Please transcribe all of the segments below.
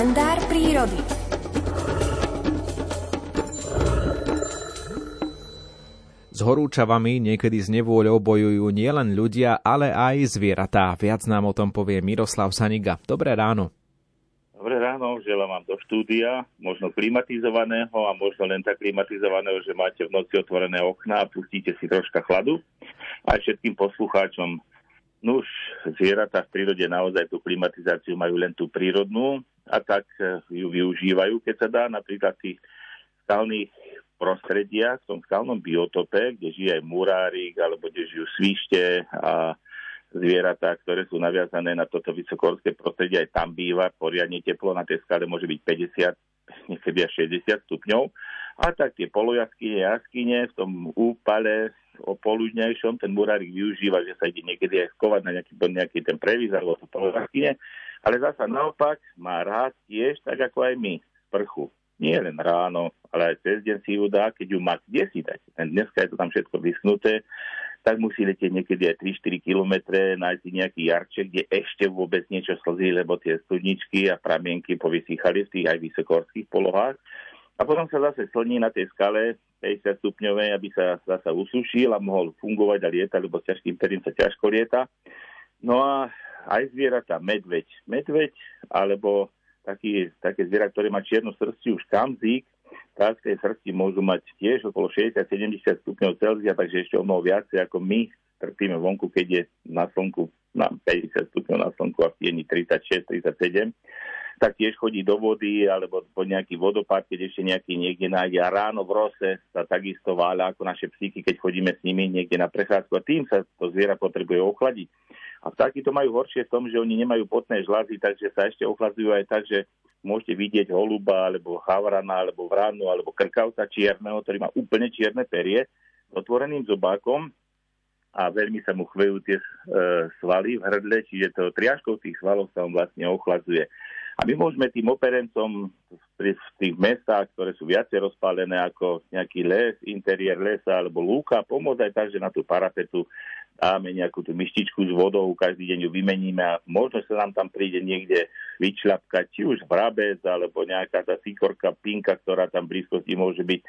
kalendár prírody. S horúčavami niekedy s nevôľou bojujú nielen ľudia, ale aj zvieratá. Viac nám o tom povie Miroslav Saniga. Dobré ráno. Dobré ráno, želám vám do štúdia, možno klimatizovaného a možno len tak klimatizovaného, že máte v noci otvorené okná a pustíte si troška chladu. A všetkým poslucháčom, nuž, zvieratá v prírode naozaj tú klimatizáciu majú len tú prírodnú a tak eh, ju využívajú, keď sa dá napríklad v tých skalných prostrediach, v tom skalnom biotope, kde žije aj murárik, alebo kde žijú svište a zvieratá, ktoré sú naviazané na toto vysokorské prostredie, aj tam býva poriadne teplo, na tej skale môže byť 50, niekedy až 60 stupňov. A tak tie polojaskyne, jaskyne v tom úpale o poludnejšom ten murárik využíva, že sa ide niekedy aj skovať na nejaký, nejaký ten prevíz alebo polojaskyne, ale zasa naopak má rád tiež, tak ako aj my, sprchu nie len ráno, ale aj cez deň si ju dá, keď ju má kde si dať. Dneska je to tam všetko vyschnuté, tak musí letieť niekedy aj 3-4 kilometre, nájsť nejaký jarček, kde ešte vôbec niečo slzí, lebo tie studničky a pramienky povysýchali v tých aj vysokorských polohách. A potom sa zase slní na tej skale 50 stupňovej, aby sa zase usušil a mohol fungovať a lietať, lebo s ťažkým perím sa ťažko lieta. No a aj zvieratá, medveď. Medveď alebo taký, také zviera, ktoré má čiernu už kamzík, tak tej srsti môžu mať tiež okolo 60-70 stupňov Celzia, takže ešte o mnoho viacej ako my trpíme vonku, keď je na slnku na 50 stupňov na slnku a v tieni 36-37 tak tiež chodí do vody alebo po nejaký vodopád, keď ešte nejaký niekde nájde a ráno v rose sa takisto váľa ako naše psíky, keď chodíme s nimi niekde na prechádzku a tým sa to zviera potrebuje ochladiť. A vtáky to majú horšie v tom, že oni nemajú potné žlazy, takže sa ešte ochladzujú aj tak, že môžete vidieť holuba, alebo havrana, alebo vranu, alebo krkavca čierneho, ktorý má úplne čierne perie s otvoreným zobákom a veľmi sa mu chvejú tie e, svaly v hrdle, čiže to triažkou tých svalov sa on vlastne ochladzuje. A my môžeme tým operencom v tých mestách, ktoré sú viacej rozpálené ako nejaký les, interiér lesa alebo lúka, pomôcť aj tak, že na tú parapetu dáme nejakú tú myštičku s vodou, každý deň ju vymeníme a možno sa nám tam príde niekde vyčľapkať, či už vrabec alebo nejaká tá sikorka, pinka, ktorá tam v blízkosti môže byť.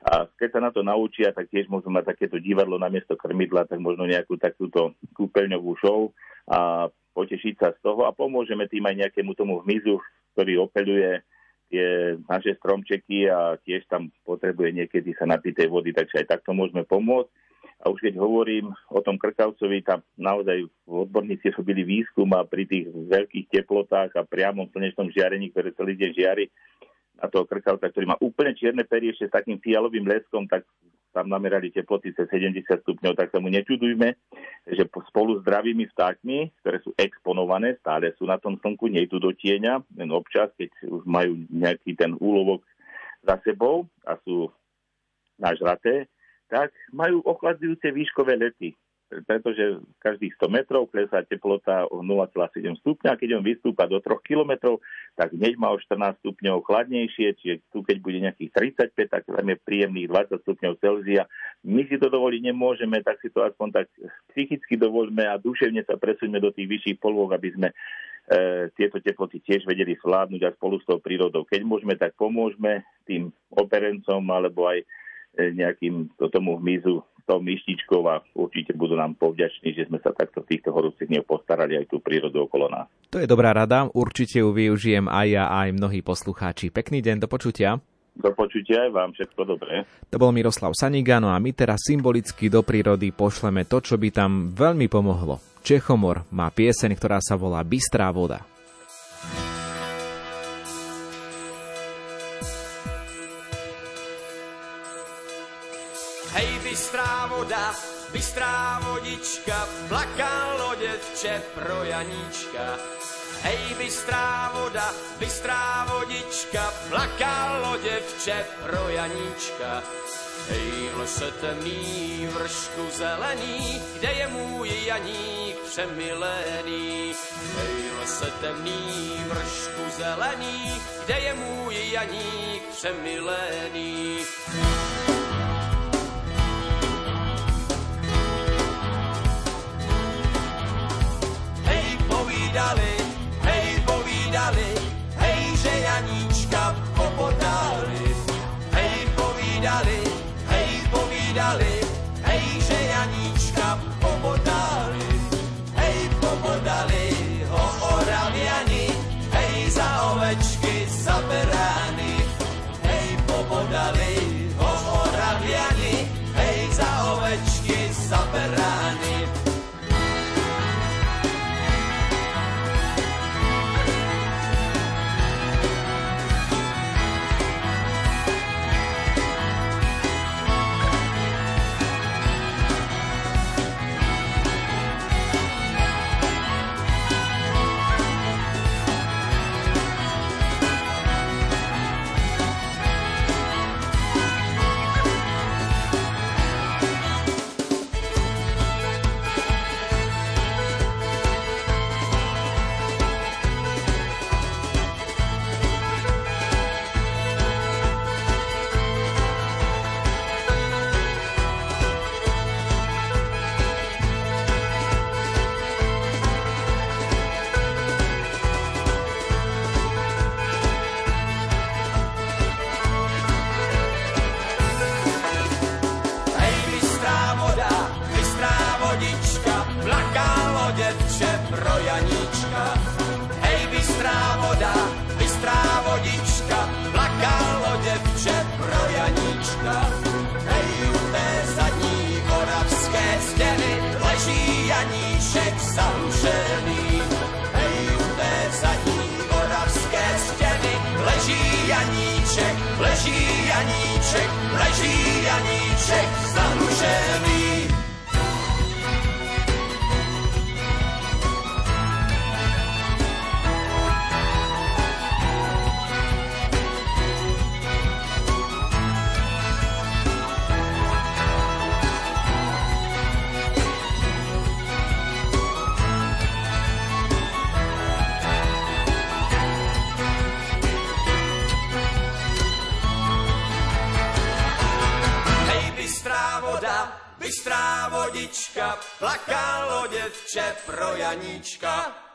A keď sa na to naučia, tak tiež môžu mať takéto divadlo na miesto krmidla, tak možno nejakú takúto kúpeľňovú show a potešiť sa z toho a pomôžeme tým aj nejakému tomu hmyzu, ktorý opeluje tie naše stromčeky a tiež tam potrebuje niekedy sa napiť tej vody, takže aj takto môžeme pomôcť. A už keď hovorím o tom krkavcovi, tam naozaj odborníci robili výskum a pri tých veľkých teplotách a priamom slnečnom žiarení, ktoré celý deň žiari, na toho krkavca, ktorý má úplne čierne perie s takým fialovým leskom, tak tam namerali teploty cez 70 stupňov, tak sa mu nečudujme, že spolu s zdravými vtákmi, ktoré sú exponované, stále sú na tom slnku, nejdu do tieňa, len občas, keď už majú nejaký ten úlovok za sebou a sú nažraté, tak majú ochladzujúce výškové lety pretože každých 100 metrov klesá teplota o 0,7 stupňa. Keď on vystúpa do 3 kilometrov, tak hneď má o 14 stupňov chladnejšie, čiže tu keď bude nejakých 35, tak tam je príjemných 20 stupňov Celzia. My si to dovoliť nemôžeme, tak si to aspoň tak psychicky dovolíme a duševne sa presuňme do tých vyšších polôch, aby sme e, tieto teploty tiež vedeli zvládnuť a spolu s tou prírodou. Keď môžeme, tak pomôžeme tým operencom alebo aj e, nejakým tomu hmyzu tou myštičkou a určite budú nám povďační, že sme sa takto v týchto horúcich dňoch postarali aj tú prírodu okolo nás. To je dobrá rada, určite ju využijem aj ja, aj mnohí poslucháči. Pekný deň, do počutia. Do počutia aj vám, všetko dobré. To bol Miroslav Sanigano a my teraz symbolicky do prírody pošleme to, čo by tam veľmi pomohlo. Čechomor má pieseň, ktorá sa volá Bystrá voda. Bystrá vodička, plakalo děvče pro Janíčka. Hej, bystrá voda, bystrá vodička, plakalo děvče pro Janíčka. Hej, lese temný, vršku zelený, kde je můj Janík přemilený. Hej, lese temný, vršku zelený, kde je můj Janík přemilený. popotáli, hej, povídali, hej, že Janíčka popotáli, hej, povídali, hej, povídali, hej, že Janíčka Janíček, leží Janíček, leží Janíček, zahnušený. Pestrá vodička, plakalo děvče pro Janíčka.